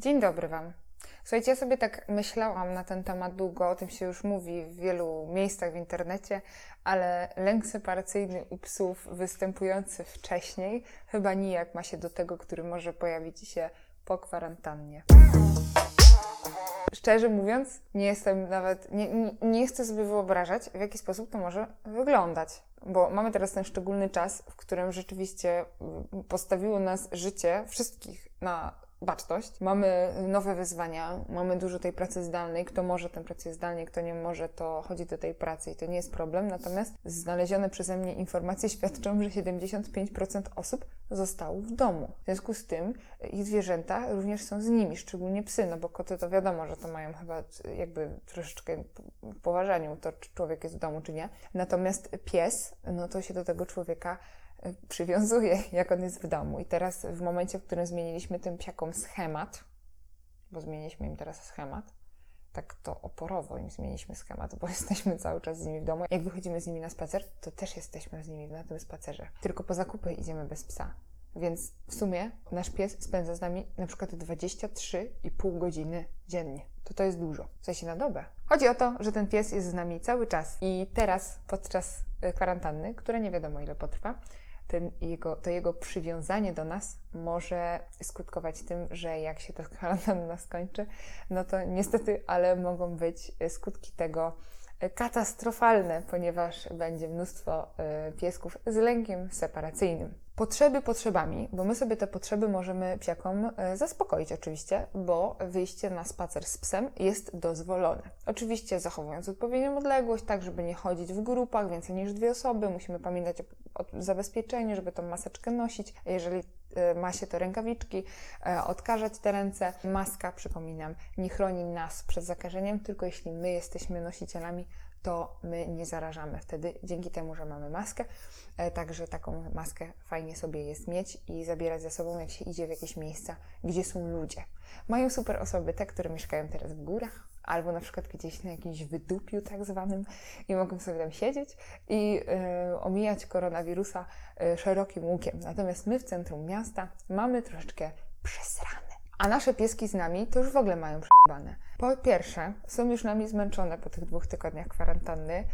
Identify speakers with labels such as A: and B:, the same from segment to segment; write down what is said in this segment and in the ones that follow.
A: Dzień dobry Wam. Słuchajcie, ja sobie tak myślałam na ten temat długo, o tym się już mówi w wielu miejscach w internecie, ale lęk separacyjny u psów występujący wcześniej chyba nijak ma się do tego, który może pojawić się po kwarantannie. Szczerze mówiąc, nie jestem nawet, nie, nie, nie chcę sobie wyobrażać, w jaki sposób to może wyglądać. Bo mamy teraz ten szczególny czas, w którym rzeczywiście postawiło nas życie wszystkich na baczność. Mamy nowe wyzwania, mamy dużo tej pracy zdalnej. Kto może tę pracę zdalnie, kto nie może, to chodzi do tej pracy i to nie jest problem. Natomiast znalezione przeze mnie informacje świadczą, że 75% osób zostało w domu. W związku z tym ich zwierzęta również są z nimi, szczególnie psy, no bo koty to wiadomo, że to mają chyba jakby troszeczkę poważaniu to, czy człowiek jest w domu, czy nie. Natomiast pies, no to się do tego człowieka przywiązuje, jak on jest w domu. I teraz, w momencie, w którym zmieniliśmy tym psiakom schemat, bo zmieniliśmy im teraz schemat, tak to oporowo im zmieniliśmy schemat, bo jesteśmy cały czas z nimi w domu. Jak wychodzimy z nimi na spacer, to też jesteśmy z nimi na tym spacerze. Tylko po zakupy idziemy bez psa. Więc w sumie nasz pies spędza z nami na przykład 23,5 godziny dziennie. To to jest dużo. W sensie na dobę. Chodzi o to, że ten pies jest z nami cały czas. I teraz, podczas e, kwarantanny, która nie wiadomo ile potrwa, ten jego, to jego przywiązanie do nas może skutkować tym, że jak się ta kwarantanna skończy, no to niestety, ale mogą być skutki tego katastrofalne, ponieważ będzie mnóstwo e, piesków z lękiem separacyjnym. Potrzeby potrzebami, bo my sobie te potrzeby możemy psiakom e, zaspokoić oczywiście, bo wyjście na spacer z psem jest dozwolone. Oczywiście zachowując odpowiednią odległość, tak żeby nie chodzić w grupach więcej niż dwie osoby, musimy pamiętać o zabezpieczeniu, żeby tą maseczkę nosić. Jeżeli e, ma się to rękawiczki, e, odkażać te ręce. Maska, przypominam, nie chroni nas przed zakażeniem, tylko jeśli my jesteśmy nosicielami to my nie zarażamy wtedy dzięki temu, że mamy maskę. E, także taką maskę fajnie sobie jest mieć i zabierać ze sobą, jak się idzie w jakieś miejsca, gdzie są ludzie. Mają super osoby te, które mieszkają teraz w górach, albo na przykład gdzieś na jakimś wydupiu tak zwanym i mogą sobie tam siedzieć i y, omijać koronawirusa y, szerokim łukiem. Natomiast my w centrum miasta mamy troszeczkę przesrane. A nasze pieski z nami to już w ogóle mają przebane. Po pierwsze, są już nami zmęczone po tych dwóch tygodniach kwarantanny.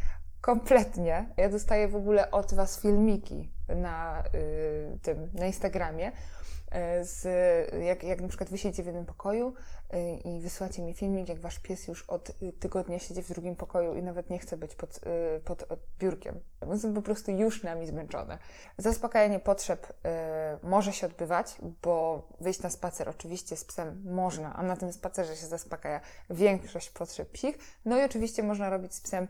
A: Kompletnie. Ja dostaję w ogóle od Was filmiki na y, tym, na Instagramie, E, z, jak, jak na przykład wy siedzicie w jednym pokoju e, i wysyłacie mi filmik, jak wasz pies już od tygodnia siedzi w drugim pokoju i nawet nie chce być pod, e, pod, biurkiem. One są po prostu już nami zmęczone. Zaspokajanie potrzeb może się odbywać, bo wyjść na spacer oczywiście z psem można, a na tym spacerze się zaspokaja większość potrzeb psich. No i oczywiście można robić z psem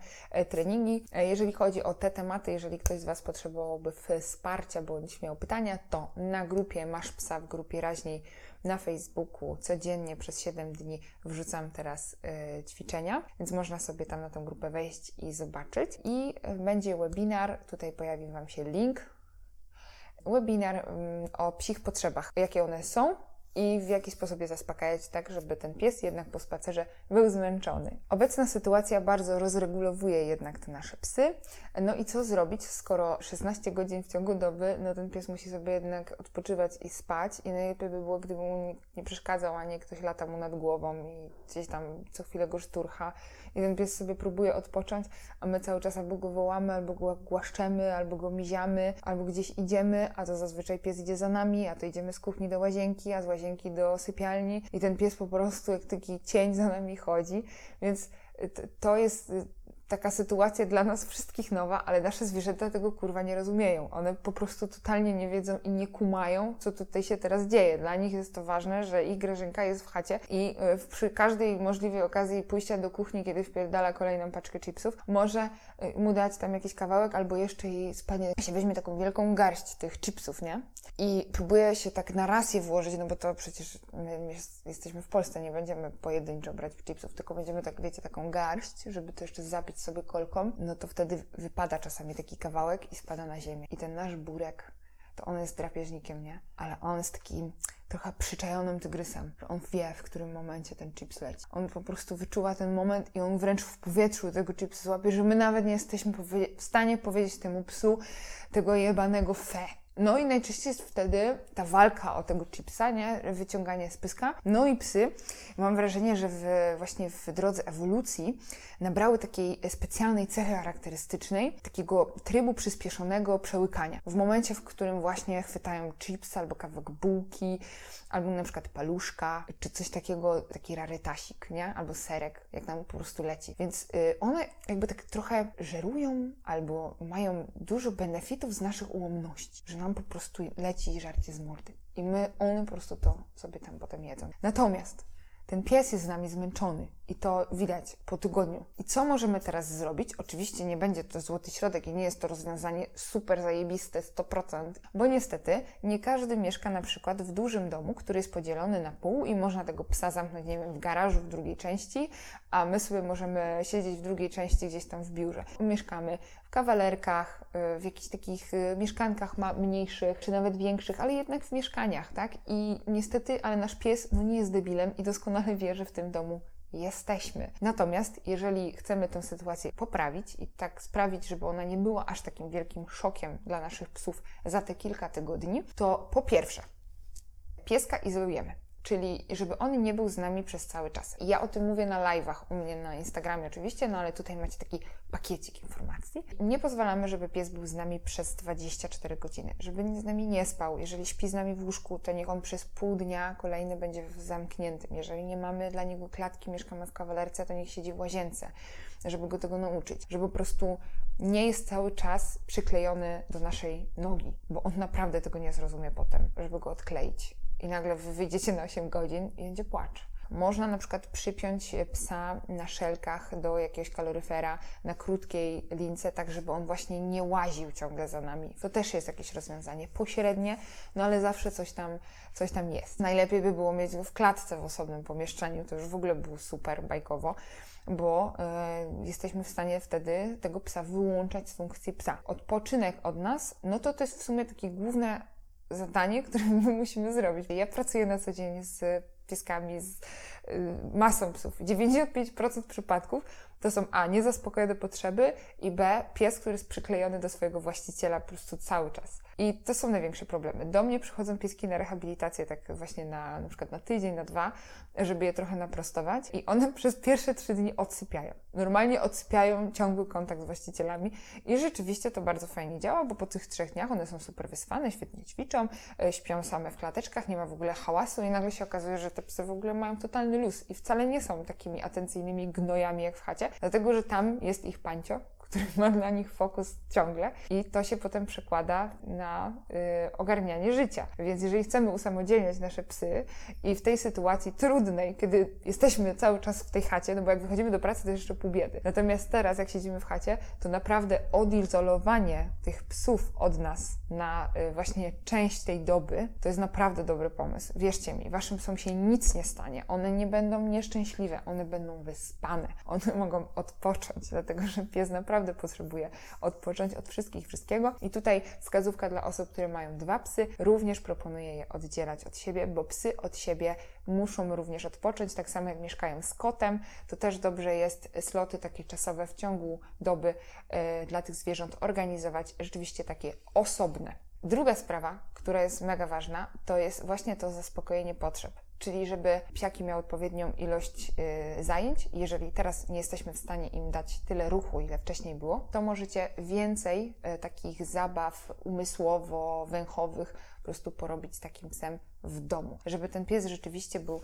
A: treningi. Jeżeli chodzi o te tematy, jeżeli ktoś z Was potrzebowałby wsparcia bądź miał pytania, to na grupie Masz Psa w grupie raźniej na Facebooku codziennie przez 7 dni wrzucam teraz y, ćwiczenia, więc można sobie tam na tą grupę wejść i zobaczyć. I y, będzie webinar, tutaj pojawi Wam się link. Webinar y, o psich potrzebach, jakie one są, i w jaki sposób je zaspokajać tak, żeby ten pies jednak po spacerze był zmęczony. Obecna sytuacja bardzo rozregulowuje jednak te nasze psy. No i co zrobić, skoro 16 godzin w ciągu doby, no ten pies musi sobie jednak odpoczywać i spać i najlepiej by było, gdyby mu nikt nie przeszkadzał, a nie ktoś lata mu nad głową i gdzieś tam co chwilę go szturcha i ten pies sobie próbuje odpocząć, a my cały czas albo go wołamy, albo go głaszczemy, albo go miziamy, albo gdzieś idziemy, a to zazwyczaj pies idzie za nami, a to idziemy z kuchni do łazienki, a z łazienki do sypialni i ten pies po prostu jak taki cień za nami chodzi, więc to jest taka sytuacja dla nas wszystkich nowa, ale nasze zwierzęta tego kurwa nie rozumieją. One po prostu totalnie nie wiedzą i nie kumają, co tutaj się teraz dzieje. Dla nich jest to ważne, że ich Grażynka jest w chacie i e, przy każdej możliwej okazji pójścia do kuchni, kiedy wpierdala kolejną paczkę chipsów, może e, mu dać tam jakiś kawałek albo jeszcze jej spadnie, się weźmie taką wielką garść tych chipsów, nie? I próbuje się tak na raz je włożyć, no bo to przecież my jesteśmy w Polsce, nie będziemy pojedynczo brać chipsów, tylko będziemy tak, wiecie, taką garść, żeby to jeszcze zapić sobie kolką, no to wtedy wypada czasami taki kawałek i spada na ziemię. I ten nasz burek, to on jest drapieżnikiem, nie? Ale on jest takim trochę przyczajonym tygrysem. On wie, w którym momencie ten chips leci. On po prostu wyczuwa ten moment i on wręcz w powietrzu tego chipsu złapie, że my nawet nie jesteśmy w stanie powiedzieć temu psu tego jebanego fe. No i najczęściej jest wtedy ta walka o tego chipsa, nie? Wyciąganie z pyska. No i psy, mam wrażenie, że w, właśnie w drodze ewolucji nabrały takiej specjalnej cechy charakterystycznej, takiego trybu przyspieszonego przełykania. W momencie, w którym właśnie chwytają chips albo kawałek bułki, albo na przykład paluszka, czy coś takiego, taki rarytasik, nie? Albo serek, jak nam po prostu leci. Więc y, one jakby tak trochę żerują albo mają dużo benefitów z naszych ułomności, że po prostu leci żarcie z mordy. I my, one po prostu to sobie tam potem jedzą. Natomiast ten pies jest z nami zmęczony i to widać po tygodniu. I co możemy teraz zrobić? Oczywiście nie będzie to złoty środek i nie jest to rozwiązanie super zajebiste 100%, bo niestety nie każdy mieszka na przykład w dużym domu, który jest podzielony na pół i można tego psa zamknąć, nie wiem, w garażu w drugiej części, a my sobie możemy siedzieć w drugiej części gdzieś tam w biurze. Mieszkamy w kawalerkach, y, w jakichś takich y, mieszkankach mniejszych, czy nawet większych, ale jednak w mieszkaniach, tak? I niestety, ale nasz pies no nie jest debilem i doskonale wie, że w tym domu jesteśmy. Natomiast jeżeli chcemy tę sytuację poprawić i tak sprawić, żeby ona nie była aż takim wielkim szokiem dla naszych psów za te kilka tygodni, to po pierwsze, pieska izolujemy czyli żeby on nie był z nami przez cały czas. Ja o tym mówię na live'ach u mnie na Instagramie oczywiście, no ale tutaj macie taki pakiecik informacji. Nie pozwalamy, żeby pies był z nami przez 24 godziny, żeby z nami nie spał. Jeżeli śpi z nami w łóżku, to niech on przez pół dnia kolejny będzie zamkniętym. Jeżeli nie mamy dla niego klatki, mieszkamy w kawalerce, to niech siedzi w łazience, żeby go tego nauczyć. Żeby po prostu nie jest cały czas przyklejony do naszej nogi, bo on naprawdę tego nie zrozumie potem, żeby go odkleić i nagle wy wyjdziecie na 8 godzin i będzie płacz. Można na przykład przypiąć psa na szelkach do jakiegoś kaloryfera na krótkiej lince, tak żeby on właśnie nie łaził ciągle za nami. To też jest jakieś rozwiązanie pośrednie, no ale zawsze coś tam, coś tam jest. Najlepiej by było mieć go w klatce w osobnym pomieszczeniu, to już w ogóle było super bajkowo bo y, jesteśmy w stanie wtedy tego psa wyłączać z funkcji psa. Odpoczynek od nas, no to to jest w sumie takie główne zadanie, które my musimy zrobić. Ja pracuję na co dzień z pieskami, z y, masą psów. 95% przypadków to są A, niezaspokojone potrzeby i B, pies, który jest przyklejony do swojego właściciela po prostu cały czas. I to są największe problemy. Do mnie przychodzą pieski na rehabilitację, tak właśnie na, na przykład na tydzień, na dwa, żeby je trochę naprostować i one przez pierwsze trzy dni odsypiają. Normalnie odsypiają ciągły kontakt z właścicielami i rzeczywiście to bardzo fajnie działa, bo po tych trzech dniach one są super wyspane, świetnie ćwiczą, e, śpią same w klateczkach, nie ma w ogóle hałasu i nagle się okazuje, że te psy w ogóle mają totalny luz i wcale nie są takimi atencyjnymi gnojami jak w chacie, dlatego że tam jest ich pancio, który ma na nich fokus ciągle i to się potem przekłada na y, ogarnianie życia. Więc jeżeli chcemy usamodzielniać nasze psy i w tej sytuacji trudnej, kiedy jesteśmy cały czas w tej chacie, no bo jak wychodzimy do pracy, to jeszcze pół biedy. Natomiast teraz, jak siedzimy w chacie, to naprawdę odizolowanie tych psów od nas na y, właśnie część tej doby, to jest naprawdę dobry pomysł. Wierzcie mi, waszym psom się nic nie stanie. One nie będą nieszczęśliwe, one będą wyspane. One mogą odpocząć, dlatego że pies naprawdę naprawdę potrzebuje odpocząć od wszystkich, wszystkiego. I tutaj wskazówka dla osób, które mają dwa psy, również proponuję je oddzielać od siebie, bo psy od siebie muszą również odpocząć, tak samo jak mieszkają z kotem, to też dobrze jest sloty takie czasowe w ciągu doby y, dla tych zwierząt organizować, rzeczywiście takie osobne. Druga sprawa, która jest mega ważna, to jest właśnie to zaspokojenie potrzeb czyli żeby psiaki miały odpowiednią ilość y, zajęć. Jeżeli teraz nie jesteśmy w stanie im dać tyle ruchu, ile wcześniej było, to możecie więcej y, takich zabaw umysłowo-węchowych po prostu porobić z takim psem w domu, żeby ten pies rzeczywiście był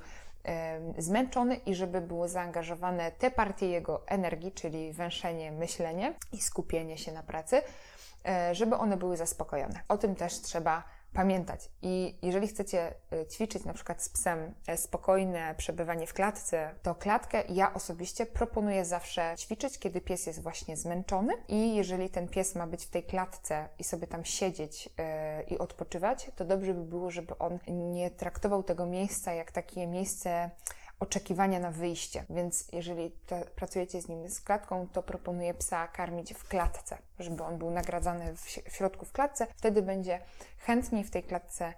A: zmęczony i żeby było zaangażowane te partie jego energii, czyli węszenie, myślenie i skupienie się na pracy, y, żeby one były zaspokojone. O tym też trzeba pamiętać. I jeżeli chcecie y, ćwiczyć na przykład z psem e, spokojne przebywanie w klatce, to klatkę ja osobiście proponuję zawsze ćwiczyć, kiedy pies jest właśnie zmęczony. I jeżeli ten pies ma być w tej klatce i sobie tam siedzieć yy, i odpoczywać, to dobrze by było, żeby on nie traktował tego miejsca jak takie miejsce oczekiwania na wyjście. Więc jeżeli te, pracujecie z nim z klatką, to proponuję psa karmić w klatce, żeby on był nagradzany w, w środku w klatce. Wtedy będzie chętniej w tej klatce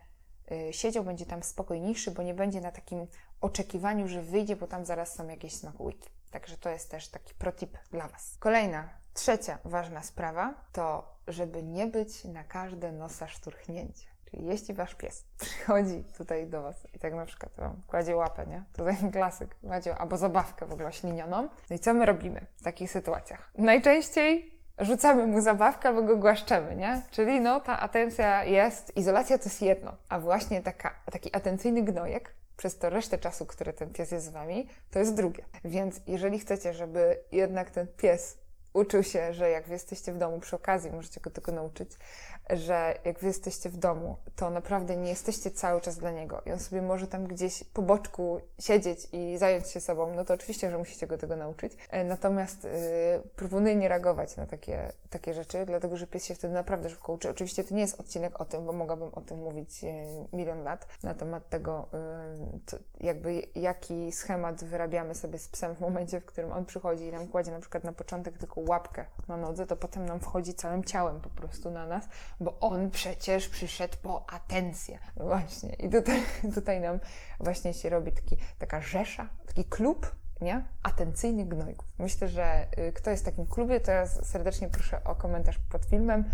A: y, siedział, będzie tam spokojniejszy, bo nie będzie na takim oczekiwaniu, że wyjdzie, bo tam zaraz są jakieś smakołyki. Także to jest też taki protip dla Was. Kolejna Trzecia ważna sprawa to, żeby nie być na każde nosa szturchnięcie. Jeśli wasz pies przychodzi tutaj do was i tak na przykład wam kładzie łapę, nie? Tutaj klasyk, kładzie, albo zabawkę w ogóle oślinioną. No i co my robimy w takich sytuacjach? Najczęściej rzucamy mu zabawkę albo go głaszczemy, nie? Czyli no ta atencja jest, izolacja to jest jedno, a właśnie taka, taki atencyjny gnojek przez to resztę czasu, który ten pies jest z wami, to jest drugie. Więc jeżeli chcecie, żeby jednak ten pies uczył się, że jak wy jesteście w domu, przy okazji możecie go tego nauczyć, że jak wy jesteście w domu, to naprawdę nie jesteście cały czas dla niego i on sobie może tam gdzieś po boczku siedzieć i zająć się sobą, no to oczywiście, że musicie go tego nauczyć. E, natomiast yy, nie reagować na takie, takie rzeczy, dlatego że pies się wtedy naprawdę szybko uczy. Oczywiście to nie jest odcinek o tym, bo mogłabym o tym mówić yy, milion lat, na temat tego, yy, jakby jaki schemat wyrabiamy sobie z psem w momencie, w którym on przychodzi i nam kładzie na przykład na początek tylko łapkę na nodze, to potem nam wchodzi całym ciałem po prostu na nas, bo on przecież przyszedł po atencję. No właśnie. I tutaj, tutaj nam właśnie się robi taki, taka rzesza, taki klub nie? atencyjnych gnojków. Myślę, że y, kto jest w takim klubie, to ja serdecznie proszę o komentarz pod filmem.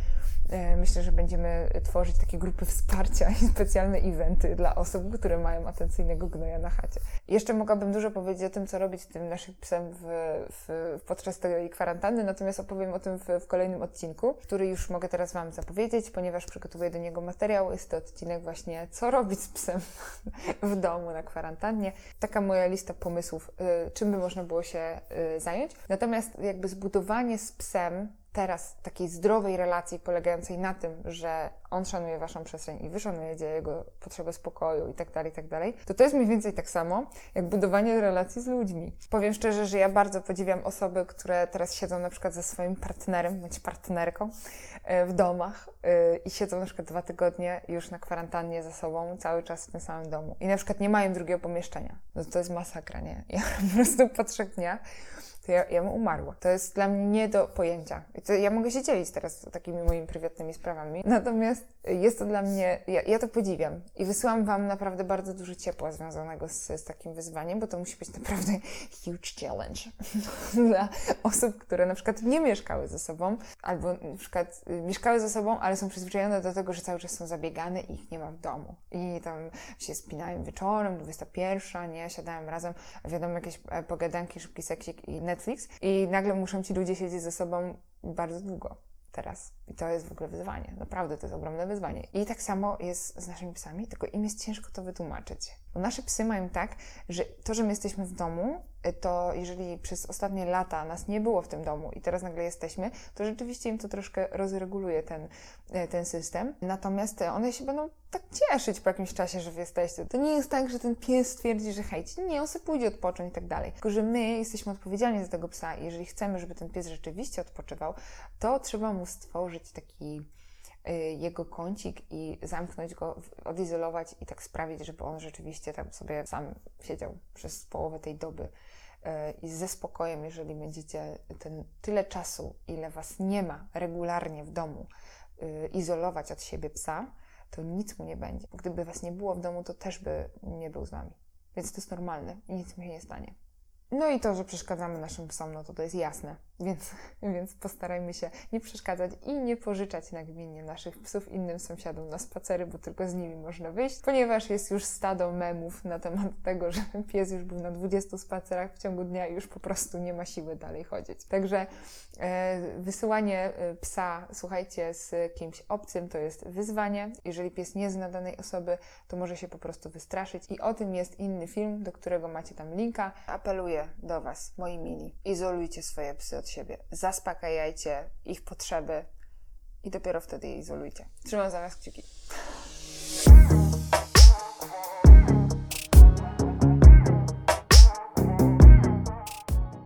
A: Y, myślę, że będziemy tworzyć takie grupy wsparcia i specjalne eventy dla osób, które mają atencyjnego gnoja na chacie. Jeszcze mogłabym dużo powiedzieć o tym, co robić z tym naszym psem w, w, podczas tej kwarantanny, natomiast opowiem o tym w, w kolejnym odcinku, który już mogę teraz Wam zapowiedzieć, ponieważ przygotowuję do niego materiał. Jest to odcinek właśnie, co robić z psem w domu na kwarantannie. Taka moja lista pomysłów, y, czym by można było się zająć. Natomiast jakby zbudowanie z psem teraz takiej zdrowej relacji polegającej na tym, że on szanuje waszą przestrzeń i wy szanujecie jego potrzebę spokoju i tak dalej, i tak dalej, to to jest mniej więcej tak samo, jak budowanie relacji z ludźmi. Powiem szczerze, że ja bardzo podziwiam osoby, które teraz siedzą na przykład ze swoim partnerem, bądź partnerką e, w domach e, i siedzą na przykład dwa tygodnie już na kwarantannie ze sobą, cały czas w tym samym domu i na przykład nie mają drugiego pomieszczenia. No to jest masakra, nie? Ja po prostu po trzech dniach to ja, ja bym umarła. To jest dla mnie nie do pojęcia. I to, ja mogę się dzielić teraz takimi moimi prywatnymi sprawami. Natomiast jest to dla mnie, ja, ja to podziwiam i wysyłam Wam naprawdę bardzo dużo ciepła związanego z, z takim wyzwaniem, bo to musi być naprawdę huge challenge dla osób, które na przykład nie mieszkały ze sobą, albo na przykład y, mieszkały ze sobą, ale są przyzwyczajone do tego, że cały czas są zabiegane i ich nie ma w domu. I tam się spinają wieczorem, 21, nie, siadają razem, wiadomo, jakieś e, pogadanki, szybki seksik i Netflix i nagle muszą ci ludzie siedzieć ze sobą bardzo długo teraz. I to jest w ogóle wyzwanie. Naprawdę to jest ogromne wyzwanie. I tak samo jest z naszymi psami, tylko im jest ciężko to wytłumaczyć. Bo nasze psy mają tak, że to, że my jesteśmy w domu, to jeżeli przez ostatnie lata nas nie było w tym domu i teraz nagle jesteśmy, to rzeczywiście im to troszkę rozreguluje ten, y, ten system. Natomiast one się będą tak cieszyć po jakimś czasie, że wy jesteście. To nie jest tak, że ten pies stwierdzi, że hej, nie, on sobie pójdzie odpocząć i tak dalej. Tylko, że my jesteśmy odpowiedzialni za tego psa i jeżeli chcemy, żeby ten pies rzeczywiście odpoczywał, to trzeba mu stworzyć taki Y, jego kącik i zamknąć go, odizolować i tak sprawić, żeby on rzeczywiście tam sobie sam siedział przez połowę tej doby. Y, I ze spokojem, jeżeli będziecie ten tyle czasu, ile was nie ma regularnie w domu, y, izolować od siebie psa, to nic mu nie będzie. Gdyby was nie było w domu, to też by nie był z wami. Więc to jest normalne nic mu się nie stanie. No i to, że przeszkadzamy naszym psom, no to to jest jasne. Więc, więc postarajmy się nie przeszkadzać i nie pożyczać nagminnie naszych psów innym sąsiadom na spacery, bo tylko z nimi można wyjść, ponieważ jest już stado memów na temat tego, że pies już był na 20 spacerach w ciągu dnia i już po prostu nie ma siły dalej chodzić. Także e, wysyłanie e, psa, słuchajcie, z kimś obcym to jest wyzwanie. Jeżeli pies nie zna danej osoby, to może się po prostu wystraszyć i o tym jest inny film, do którego macie tam linka. Apeluję do Was, moi mili, izolujcie swoje psy od siebie. Zaspokajajcie ich potrzeby i dopiero wtedy je izolujcie. Trzymam za Was kciuki.